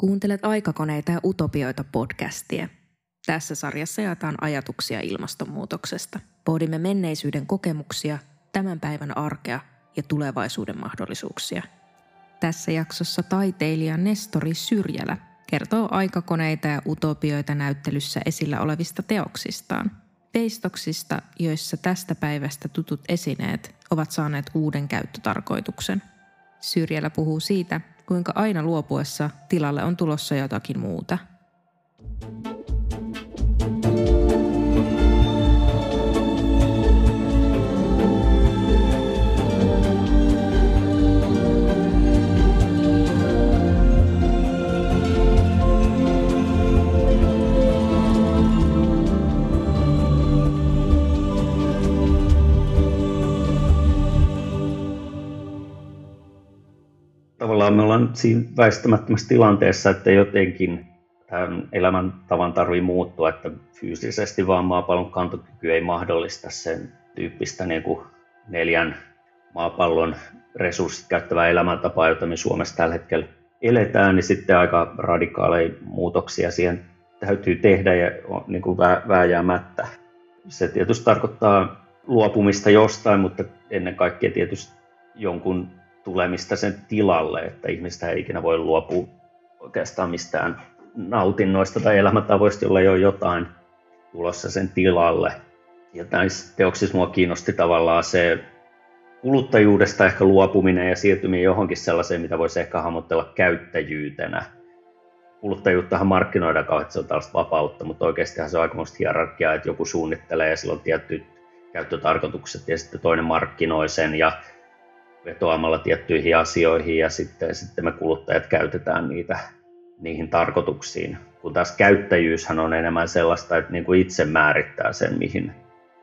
Kuuntelet aikakoneita ja utopioita podcastia. Tässä sarjassa jaetaan ajatuksia ilmastonmuutoksesta. Pohdimme menneisyyden kokemuksia, tämän päivän arkea ja tulevaisuuden mahdollisuuksia. Tässä jaksossa taiteilija Nestori Syrjälä kertoo aikakoneita ja utopioita näyttelyssä esillä olevista teoksistaan. Teistoksista, joissa tästä päivästä tutut esineet ovat saaneet uuden käyttötarkoituksen. Syrjälä puhuu siitä, kuinka aina luopuessa tilalle on tulossa jotakin muuta. Tavallaan me ollaan siinä väistämättömässä tilanteessa, että jotenkin tämän elämäntavan tarvii muuttua, että fyysisesti vaan maapallon kantokyky ei mahdollista sen tyyppistä niin kuin neljän maapallon resurssit käyttävää elämäntapaa, jota me Suomessa tällä hetkellä eletään, niin sitten aika radikaaleja muutoksia siihen täytyy tehdä ja niin kuin vääjäämättä. Se tietysti tarkoittaa luopumista jostain, mutta ennen kaikkea tietysti jonkun tulemista sen tilalle, että ihmistä ei ikinä voi luopua oikeastaan mistään nautinnoista tai elämäntavoista, jolla ei ole jotain tulossa sen tilalle. Ja näissä teoksissa mua kiinnosti tavallaan se kuluttajuudesta ehkä luopuminen ja siirtyminen johonkin sellaiseen, mitä voisi ehkä hahmotella käyttäjyytenä. Kuluttajuuttahan markkinoidaan kauhean, että se on tällaista vapautta, mutta oikeastihan se on aikamoista hierarkiaa, että joku suunnittelee ja silloin tietty käyttötarkoitukset ja sitten toinen markkinoi sen ja vetoamalla tiettyihin asioihin ja sitten, sitten me kuluttajat käytetään niitä niihin tarkoituksiin. Kun taas käyttäjyyshän on enemmän sellaista, että niin kuin itse määrittää sen, mihin,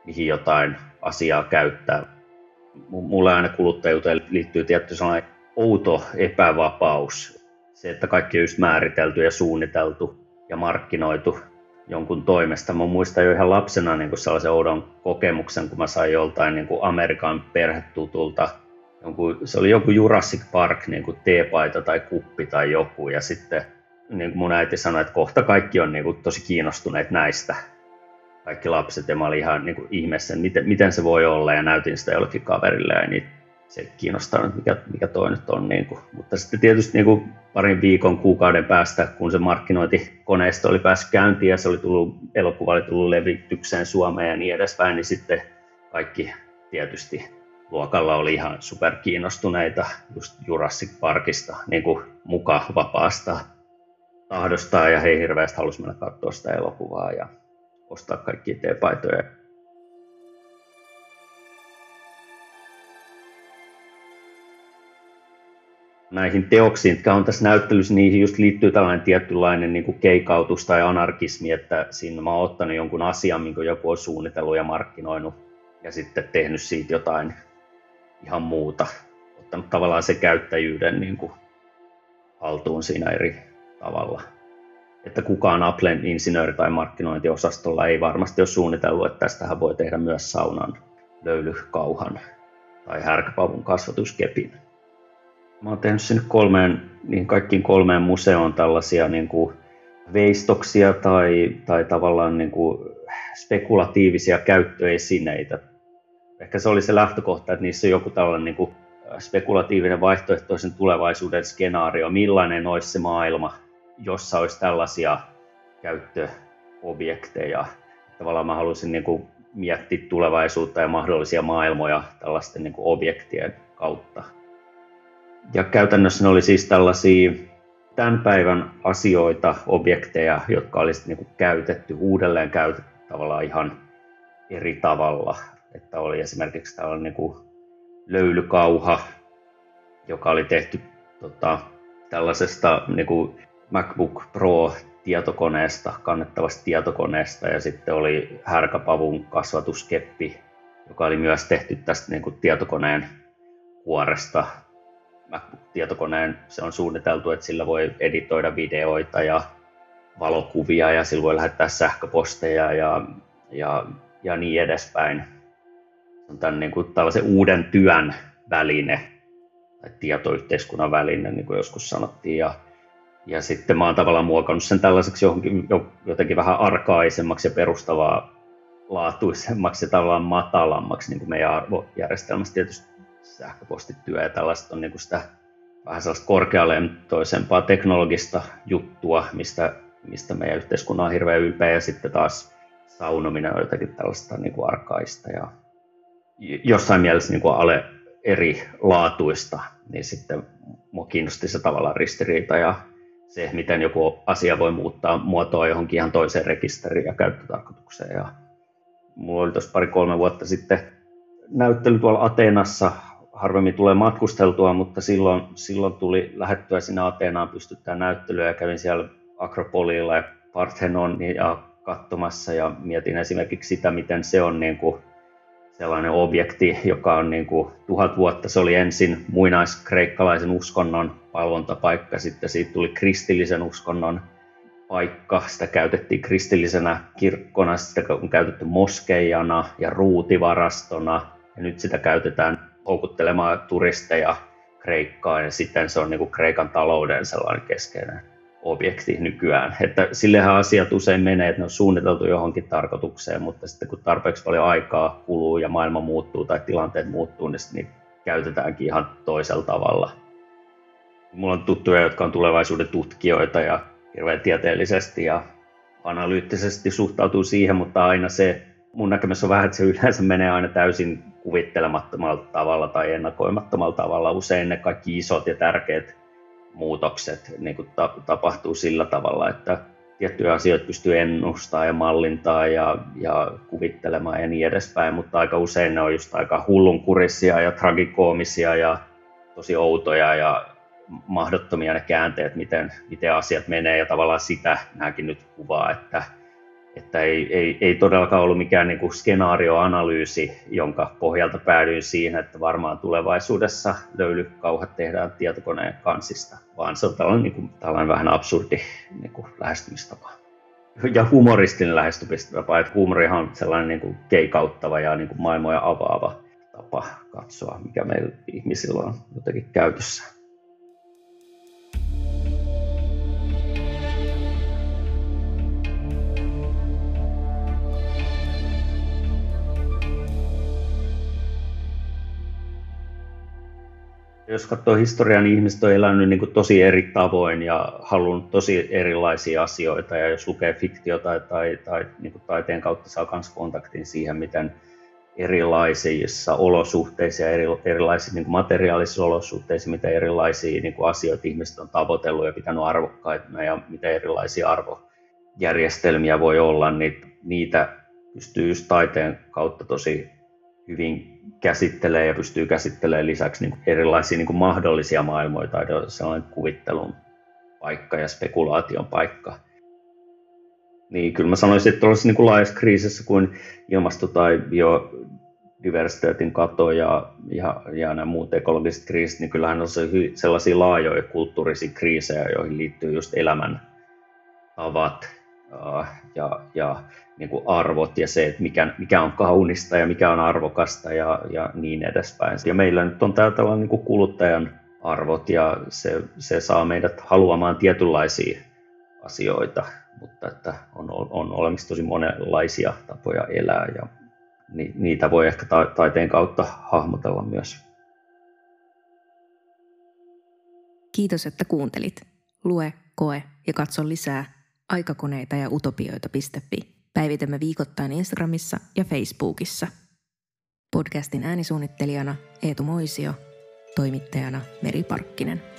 mihin jotain asiaa käyttää. Mulle aina kuluttajuuteen liittyy tietty sellainen outo epävapaus. Se, että kaikki on just määritelty ja suunniteltu ja markkinoitu jonkun toimesta. Mä muistan jo ihan lapsena niin kuin sellaisen oudon kokemuksen, kun mä sain joltain niin kuin Amerikan perhetutulta jonkun, se oli joku Jurassic Park niin kuin teepaita tai kuppi tai joku, ja sitten niin kuin mun äiti sanoi, että kohta kaikki on niin kuin, tosi kiinnostuneet näistä, kaikki lapset, ja mä olin ihan niin ihmeessä, miten, miten se voi olla, ja näytin sitä jollekin kaverille, ja niin se kiinnostaa mikä, mikä toi nyt on. Niin kuin. Mutta sitten tietysti niin kuin parin viikon, kuukauden päästä, kun se markkinointikoneisto oli päässyt käyntiin ja se oli tullut, elokuva oli tullut levitykseen Suomeen ja niin edespäin, niin sitten kaikki tietysti luokalla oli ihan super kiinnostuneita just Jurassic Parkista niin kuin muka vapaasta tahdostaan ja he hirveästi halusi mennä katsoa sitä elokuvaa ja ostaa kaikki teepaitoja. Näihin teoksiin, jotka on tässä näyttelyssä, niihin just liittyy tällainen tietynlainen niin kuin keikautus tai anarkismi, että siinä mä oon ottanut jonkun asian, minkä joku on suunnitellut ja markkinoinut ja sitten tehnyt siitä jotain ihan muuta. Ottanut tavallaan se käyttäjyyden niin kuin haltuun siinä eri tavalla. Että kukaan Applen insinööri tai markkinointiosastolla ei varmasti ole suunnitellut, että tästähän voi tehdä myös saunan, löylykauhan tai härkäpavun kasvatuskepin. Mä oon tehnyt sinne kolmeen, niin kaikkiin kolmeen museoon tällaisia niin kuin veistoksia tai, tai tavallaan niin kuin spekulatiivisia käyttöesineitä ehkä se oli se lähtökohta, että niissä on joku tällainen niin kuin spekulatiivinen vaihtoehtoisen tulevaisuuden skenaario, millainen olisi se maailma, jossa olisi tällaisia käyttöobjekteja. Tavallaan mä haluaisin niin kuin miettiä tulevaisuutta ja mahdollisia maailmoja tällaisten niin kuin objektien kautta. Ja käytännössä ne oli siis tällaisia tämän päivän asioita, objekteja, jotka olisi niin kuin käytetty, uudelleen käytetty tavallaan ihan eri tavalla että oli esimerkiksi tällainen niin kuin löylykauha, joka oli tehty tota, tällaisesta niin kuin MacBook Pro-tietokoneesta, kannettavasta tietokoneesta, ja sitten oli härkäpavun kasvatuskeppi, joka oli myös tehty tästä niin kuin tietokoneen kuoresta. MacBook-tietokoneen se on suunniteltu, että sillä voi editoida videoita ja valokuvia, ja sillä voi lähettää sähköposteja ja, ja, ja niin edespäin tämän niin kuin tällaisen uuden työn väline tai tietoyhteiskunnan väline, niin kuin joskus sanottiin. Ja, ja sitten mä oon tavallaan muokannut sen tällaiseksi johonkin, jotenkin vähän arkaisemmaksi ja perustavaa laatuisemmaksi ja tavallaan matalammaksi niin kuin meidän arvojärjestelmässä. Tietysti sähköpostityö ja tällaista on niin kuin sitä vähän sellaista korkealentoisempaa teknologista juttua, mistä, mistä meidän yhteiskunnan on hirveän ylpeä ja sitten taas saunominen on jotenkin tällaista niin kuin arkaista ja jossain mielessä niin kuin ale eri laatuista, niin sitten mua kiinnosti se tavallaan ristiriita ja se, miten joku asia voi muuttaa muotoa johonkin ihan toiseen rekisteriin ja käyttötarkoitukseen. Ja mulla oli tuossa pari-kolme vuotta sitten näyttely tuolla Ateenassa. Harvemmin tulee matkusteltua, mutta silloin, silloin tuli lähettyä sinne Ateenaan pystyttää näyttelyä ja kävin siellä Akropolilla ja Parthenon ja katsomassa ja mietin esimerkiksi sitä, miten se on niin kuin sellainen objekti, joka on niin kuin tuhat vuotta. Se oli ensin muinaiskreikkalaisen uskonnon valvontapaikka, sitten siitä tuli kristillisen uskonnon paikka. Sitä käytettiin kristillisenä kirkkona, sitä on käytetty moskeijana ja ruutivarastona. Ja nyt sitä käytetään houkuttelemaan turisteja Kreikkaan ja sitten se on niin kuin Kreikan talouden sellainen keskeinen objekti nykyään. Että sillehän asiat usein menee, että ne on suunniteltu johonkin tarkoitukseen, mutta sitten kun tarpeeksi paljon aikaa kuluu ja maailma muuttuu tai tilanteet muuttuu, niin sitten niitä käytetäänkin ihan toisella tavalla. Mulla on tuttuja, jotka on tulevaisuuden tutkijoita ja hirveän tieteellisesti ja analyyttisesti suhtautuu siihen, mutta aina se, mun näkemys on vähän, että se yleensä menee aina täysin kuvittelemattomalla tavalla tai ennakoimattomalla tavalla. Usein ne kaikki isot ja tärkeät muutokset niin kuin ta- tapahtuu sillä tavalla, että tiettyjä asioita pystyy ennustamaan ja mallintaa ja, ja kuvittelemaan ja niin edespäin, mutta aika usein ne on just aika hullunkurisia ja tragikoomisia ja tosi outoja ja mahdottomia ne käänteet, miten, miten asiat menee ja tavallaan sitä nämäkin nyt kuvaa, että että ei, ei, ei todellakaan ollut mikään niin kuin skenaarioanalyysi, jonka pohjalta päädyin siihen, että varmaan tulevaisuudessa löylykauhat tehdään tietokoneen kansista, vaan se on tällainen, niin kuin, tällainen vähän absurdi niin kuin lähestymistapa. Ja humoristinen lähestymistapa, että huumorihan on sellainen niin kuin keikauttava ja niin kuin maailmoja avaava tapa katsoa, mikä meillä ihmisillä on jotenkin käytössä. Jos katsoo historiaa, niin ihmiset on elänyt niin tosi eri tavoin ja halunnut tosi erilaisia asioita. Ja jos lukee fiktiota tai, tai niin kuin taiteen kautta saa myös kontaktin siihen, miten erilaisissa olosuhteissa ja eri, erilaisissa niin materiaalisissa olosuhteissa, mitä erilaisia niin asioita ihmiset on tavoitellut ja pitänyt arvokkaita ja mitä erilaisia arvojärjestelmiä voi olla, niin niitä pystyy taiteen kautta tosi hyvin käsittelee ja pystyy käsittelemään lisäksi niin erilaisia niin mahdollisia maailmoja tai sellainen kuvittelun paikka ja spekulaation paikka. Niin kyllä mä sanoisin, että tuollaisessa niin laajassa kriisissä kuin ilmasto- tai biodiversiteetin kato ja, ja, ja nämä muut ekologiset kriisit, niin kyllähän on sellaisia laajoja kulttuurisia kriisejä, joihin liittyy just elämän tavat ja, ja niin kuin arvot ja se, että mikä, mikä on kaunista ja mikä on arvokasta ja, ja niin edespäin. Ja meillä nyt on täällä tällainen niin kuin kuluttajan arvot ja se, se saa meidät haluamaan tietynlaisia asioita, mutta että on, on olemassa tosi monenlaisia tapoja elää ja ni, niitä voi ehkä ta, taiteen kautta hahmotella myös. Kiitos, että kuuntelit. Lue, koe ja katso lisää aikakoneita ja utopioita.fi. Päivitämme viikoittain Instagramissa ja Facebookissa. Podcastin äänisuunnittelijana Eetu Moisio, toimittajana Meri Parkkinen.